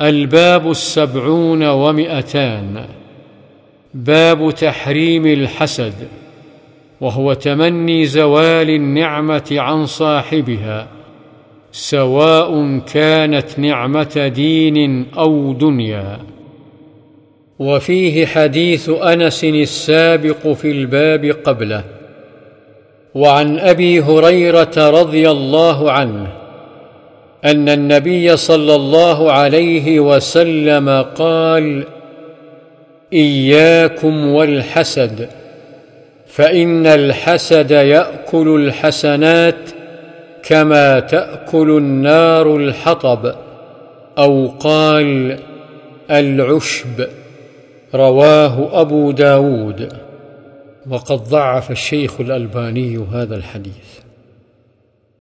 الباب السبعون ومئتان. باب تحريم الحسد وهو تمني زوال النعمة عن صاحبها سواء كانت نعمة دين أو دنيا. وفيه حديث أنس السابق في الباب قبله وعن أبي هريرة رضي الله عنه أن النبي صلى الله عليه وسلم قال إياكم والحسد فإن الحسد يأكل الحسنات كما تأكل النار الحطب. أو قال العشب. رواه أبو داود. وقد ضعف الشيخ الألباني هذا الحديث.